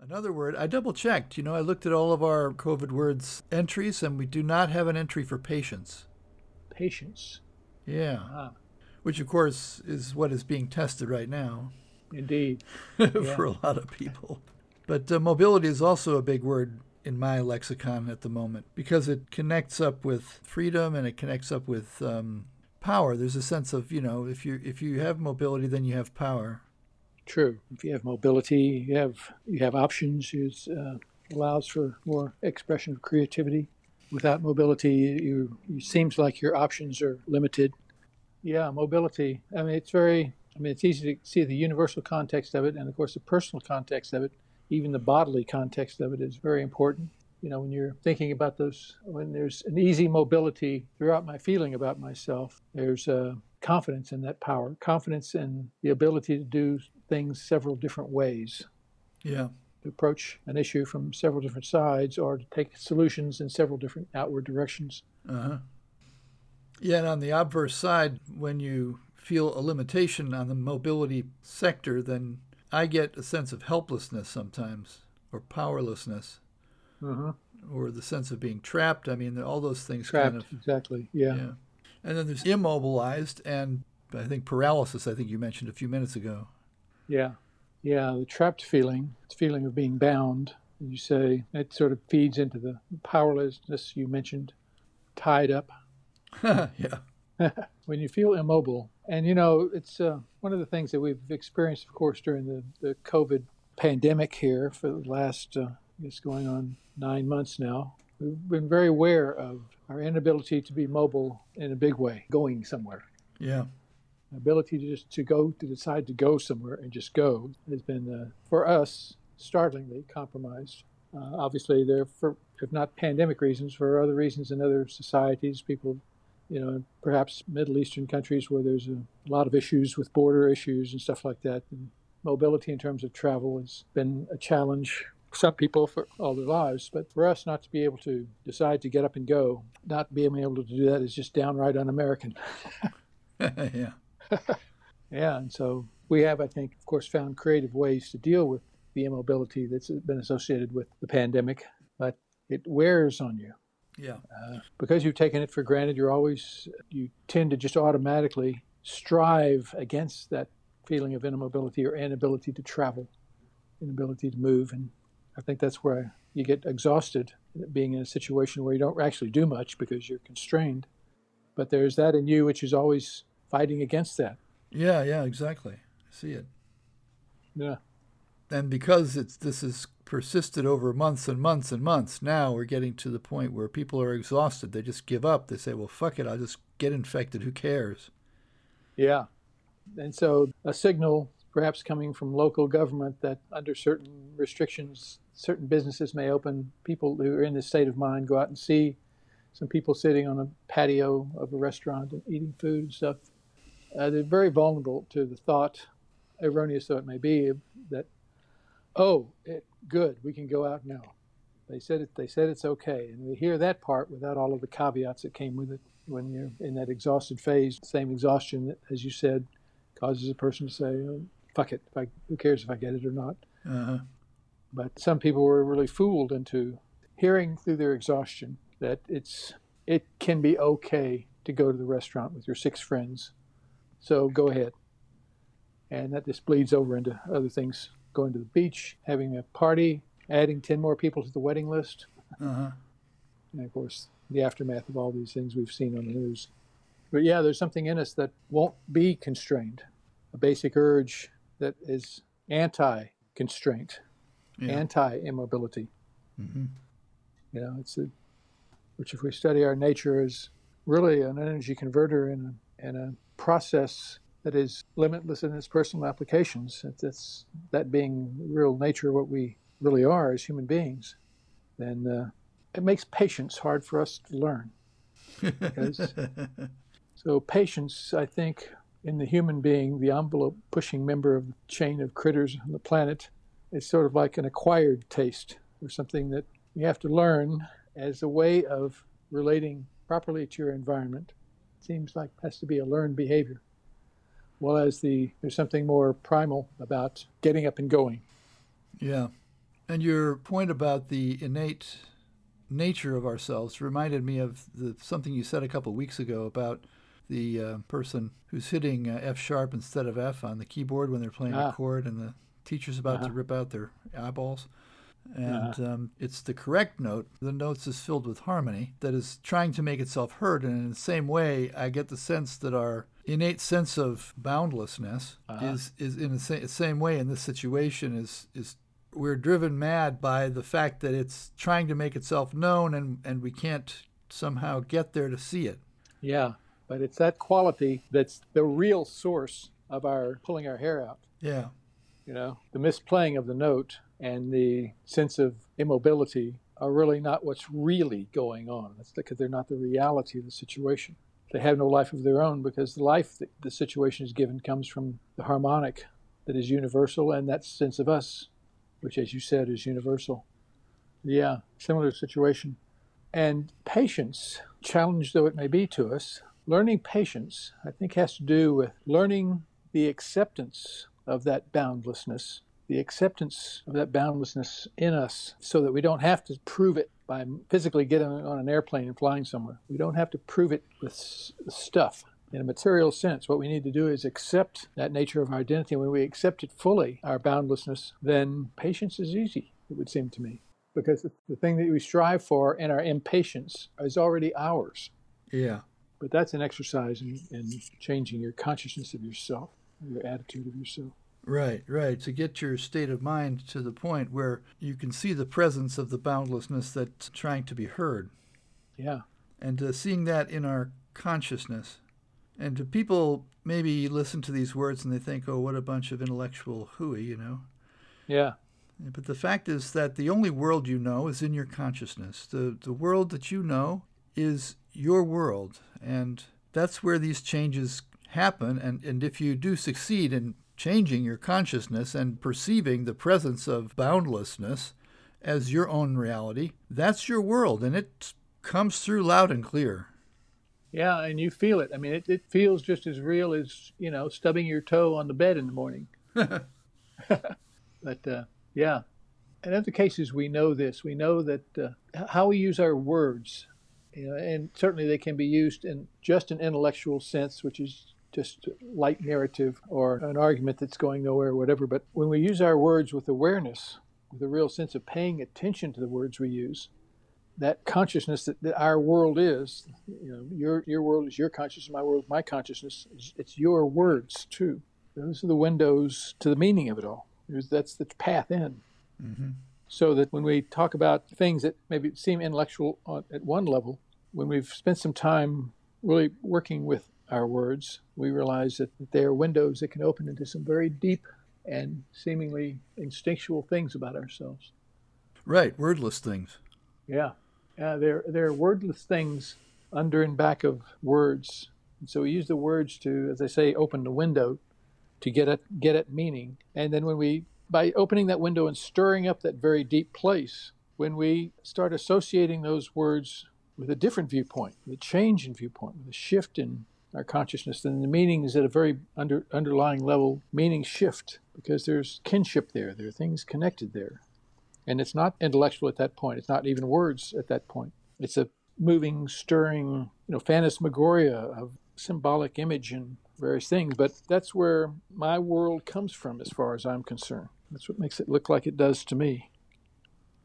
Another word, I double checked. You know, I looked at all of our COVID words entries, and we do not have an entry for patience. Patience. Yeah. Ah, Which, of course, is what is being tested right now indeed. for a lot of people. But uh, mobility is also a big word in my lexicon at the moment because it connects up with freedom and it connects up with um, power. There's a sense of, you know, if you if you have mobility, then you have power. True. If you have mobility, you have you have options. It uh, allows for more expression of creativity. Without mobility, you it seems like your options are limited. Yeah, mobility. I mean, it's very. I mean, it's easy to see the universal context of it, and of course, the personal context of it. Even the bodily context of it is very important. You know, when you're thinking about those, when there's an easy mobility throughout my feeling about myself, there's a confidence in that power, confidence in the ability to do things several different ways, Yeah. to approach an issue from several different sides, or to take solutions in several different outward directions. Uh huh. Yeah, and on the obverse side, when you feel a limitation on the mobility sector, then I get a sense of helplessness sometimes, or powerlessness, Uh-huh. or the sense of being trapped. I mean, all those things Trapped, kind of. exactly. Yeah. Yeah. And then there's immobilized and I think paralysis, I think you mentioned a few minutes ago. Yeah. Yeah. The trapped feeling, the feeling of being bound, you say, it sort of feeds into the powerlessness you mentioned, tied up. yeah. when you feel immobile, and you know, it's uh, one of the things that we've experienced, of course, during the, the COVID pandemic here for the last, uh, I guess, going on nine months now. We've been very aware of our inability to be mobile in a big way, going somewhere. Yeah. ability to just to go to decide to go somewhere and just go has been uh, for us startlingly compromised. Uh, obviously, there for if not pandemic reasons, for other reasons in other societies, people, you know, perhaps Middle Eastern countries where there's a lot of issues with border issues and stuff like that. And mobility in terms of travel has been a challenge. Some people for all their lives, but for us not to be able to decide to get up and go, not being able to do that is just downright un-American. yeah. Yeah, and so we have, I think, of course, found creative ways to deal with the immobility that's been associated with the pandemic, but it wears on you. Yeah. Uh, because you've taken it for granted, you're always, you tend to just automatically strive against that feeling of immobility or inability to travel, inability to move. And I think that's where you get exhausted being in a situation where you don't actually do much because you're constrained. But there's that in you which is always fighting against that. Yeah, yeah, exactly. I see it. Yeah. And because it's this has persisted over months and months and months, now we're getting to the point where people are exhausted. They just give up. They say, "Well, fuck it. I'll just get infected. Who cares?" Yeah. And so a signal perhaps coming from local government that under certain restrictions, certain businesses may open. People who are in this state of mind go out and see some people sitting on a patio of a restaurant and eating food and stuff. Uh, they're very vulnerable to the thought, erroneous though it may be, that, oh, it, good, we can go out now. They said it. They said it's okay, and we hear that part without all of the caveats that came with it. When you're in that exhausted phase, same exhaustion that, as you said, causes a person to say, oh, "Fuck it, if I, who cares if I get it or not?" Uh-huh. But some people were really fooled into hearing through their exhaustion that it's it can be okay to go to the restaurant with your six friends. So go ahead. And that just bleeds over into other things going to the beach, having a party, adding 10 more people to the wedding list. Uh-huh. And of course, the aftermath of all these things we've seen on the news. But yeah, there's something in us that won't be constrained, a basic urge that is anti constraint, Yeah. anti immobility. hmm You know, it's a, which if we study our nature is really an energy converter and a, and a process that is limitless in its personal applications. That's that being the real nature of what we really are as human beings, then uh, it makes patience hard for us to learn. Because, so patience, I think, in the human being, the envelope pushing member of the chain of critters on the planet, is sort of like an acquired taste or something that you have to learn as a way of relating properly to your environment. It seems like has to be a learned behavior. Well, as the there's something more primal about getting up and going. Yeah. And your point about the innate nature of ourselves reminded me of the, something you said a couple of weeks ago about the uh, person who's hitting uh, F sharp instead of F on the keyboard when they're playing ah. a chord, and the teacher's about uh-huh. to rip out their eyeballs. And uh-huh. um, it's the correct note. The notes is filled with harmony that is trying to make itself heard. And in the same way, I get the sense that our innate sense of boundlessness uh-huh. is is in the sa- same way in this situation is is we're driven mad by the fact that it's trying to make itself known and, and we can't somehow get there to see it. Yeah, but it's that quality that's the real source of our pulling our hair out. Yeah. You know, the misplaying of the note and the sense of immobility are really not what's really going on. That's because they're not the reality of the situation. They have no life of their own because the life that the situation is given comes from the harmonic that is universal and that sense of us which, as you said, is universal. Yeah, similar situation. And patience, challenge though it may be to us, learning patience, I think, has to do with learning the acceptance of that boundlessness, the acceptance of that boundlessness in us, so that we don't have to prove it by physically getting on an airplane and flying somewhere. We don't have to prove it with stuff in a material sense. What we need to do is accept that nature of our identity. When we accept it fully, our boundlessness, then patience is easy, it would seem to me. Because the thing that we strive for in our impatience is already ours. Yeah. But that's an exercise in, in changing your consciousness of yourself, your attitude of yourself. Right, right. To get your state of mind to the point where you can see the presence of the boundlessness that's trying to be heard. Yeah. And uh, seeing that in our consciousness and do people maybe listen to these words and they think, oh, what a bunch of intellectual hooey, you know? Yeah. But the fact is that the only world you know is in your consciousness. The, the world that you know is your world. And that's where these changes happen. And, and if you do succeed in changing your consciousness and perceiving the presence of boundlessness as your own reality, that's your world. And it comes through loud and clear. Yeah, and you feel it. I mean, it, it feels just as real as you know stubbing your toe on the bed in the morning. but uh, yeah, in other cases, we know this. We know that uh, how we use our words, you know, and certainly they can be used in just an intellectual sense, which is just light narrative or an argument that's going nowhere or whatever. But when we use our words with awareness, with a real sense of paying attention to the words we use, that consciousness that, that, our world is, you know, your your world is your consciousness, my world my consciousness. It's your words too. Those are the windows to the meaning of it all. That's the path in. Mm-hmm. So that when we talk about things that maybe seem intellectual at one level, when we've spent some time really working with our words, we realize that they are windows that can open into some very deep and seemingly instinctual things about ourselves. Right, wordless things. Yeah. Uh, they're, they're wordless things under and back of words. And so we use the words to, as I say, open the window to get at, get at meaning. And then when we, by opening that window and stirring up that very deep place, when we start associating those words with a different viewpoint, with a change in viewpoint, with a shift in our consciousness, then the meaning is at a very under, underlying level, meaning shift, because there's kinship there, there are things connected there. And it's not intellectual at that point. It's not even words at that point. It's a moving, stirring, you know, phantasmagoria of symbolic image and various things. But that's where my world comes from, as far as I'm concerned. That's what makes it look like it does to me.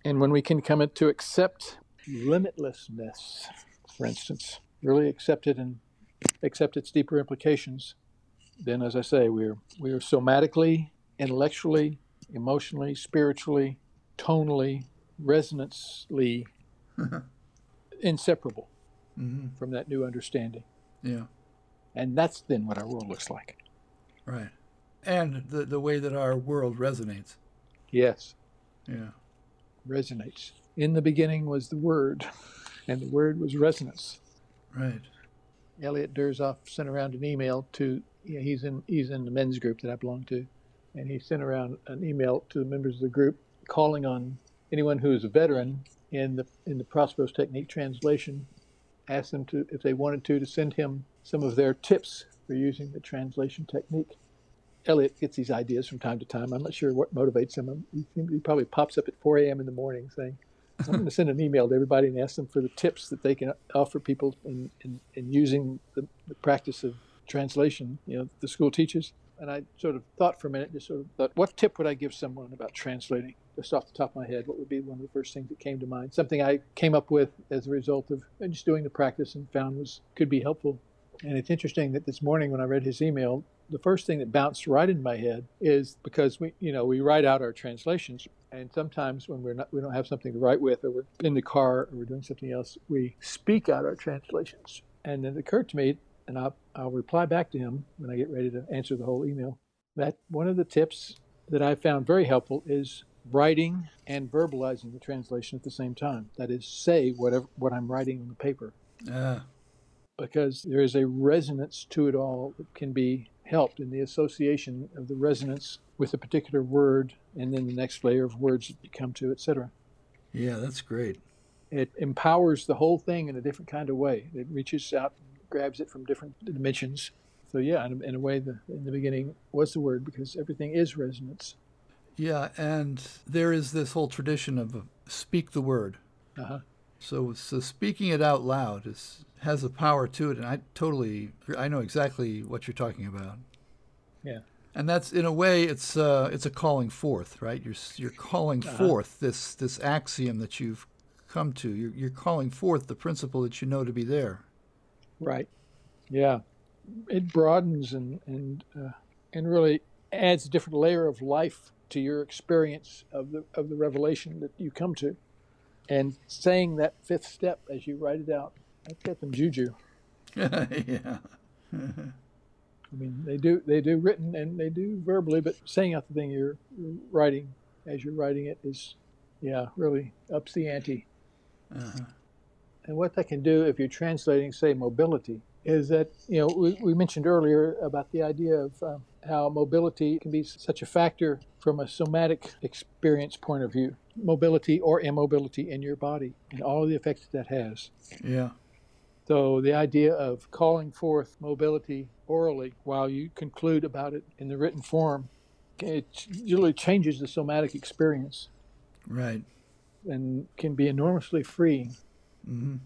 And when we can come to accept limitlessness, for instance, really accept it and accept its deeper implications, then, as I say, we're we are somatically, intellectually, emotionally, spiritually, tonally, resonantly inseparable mm-hmm. from that new understanding. Yeah. And that's then what our world looks like. Right. And the, the way that our world resonates. Yes. Yeah. Resonates. In the beginning was the Word, and the Word was resonance. Right. Elliot Durzoff sent around an email to, know, he's in he's in the men's group that I belong to, and he sent around an email to the members of the group calling on anyone who is a veteran in the in the Prosperos Technique translation, ask them to if they wanted to to send him some of their tips for using the translation technique. Elliot gets these ideas from time to time. I'm not sure what motivates him. Um, he, he probably pops up at 4 a.m. in the morning saying, I'm going to send an email to everybody and ask them for the tips that they can offer people in, in, in using the, the practice of translation, you know, the school teaches. And I sort of thought for a minute, just sort of thought, what tip would I give someone about translating? Just off the top of my head, what would be one of the first things that came to mind? Something I came up with as a result of just doing the practice and found was could be helpful. And it's interesting that this morning when I read his email, the first thing that bounced right in my head is because we, you know, we write out our translations, and sometimes when we're not, we don't have something to write with, or we're in the car, or we're doing something else, we speak out our translations. And it occurred to me, and I'll, I'll reply back to him when I get ready to answer the whole email, that one of the tips that I found very helpful is writing and verbalizing the translation at the same time. That is, say whatever what I'm writing on the paper. Ah. Because there is a resonance to it all that can be helped in the association of the resonance with a particular word and then the next layer of words that you come to, etc. Yeah, that's great. It empowers the whole thing in a different kind of way. It reaches out, grabs it from different dimensions. So yeah, in a, in a way, the, in the beginning was the word because everything is resonance. Yeah, and there is this whole tradition of uh, speak the word. Uh-huh. So, so speaking it out loud is has a power to it, and I totally I know exactly what you're talking about. Yeah. And that's in a way it's uh, it's a calling forth, right? You're you're calling Uh-huh. forth this this axiom that you've come to. You're you're calling forth the principle that you know to be there. Right. Yeah. It broadens and and uh, and really adds a different layer of life to your experience of the of the revelation that you come to. And saying that fifth step as you write it out, that's got some juju. yeah. I mean, they do they do written and they do verbally, but saying out the thing you're, you're writing as you're writing it is, yeah, really ups the ante. Uh-huh. And what that can do if you're translating, say, mobility, is that, you know, we, we mentioned earlier about the idea of um, how mobility can be such a factor from a somatic experience point of view, mobility or immobility in your body, and all the effects that, that has. Yeah. So the idea of calling forth mobility orally while you conclude about it in the written form, it really changes the somatic experience Right. and can be enormously freeing. Mm-hmm.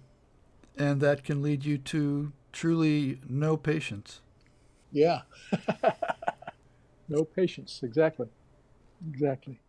And that can lead you to truly no patience. Yeah. no patience, exactly. Exactly.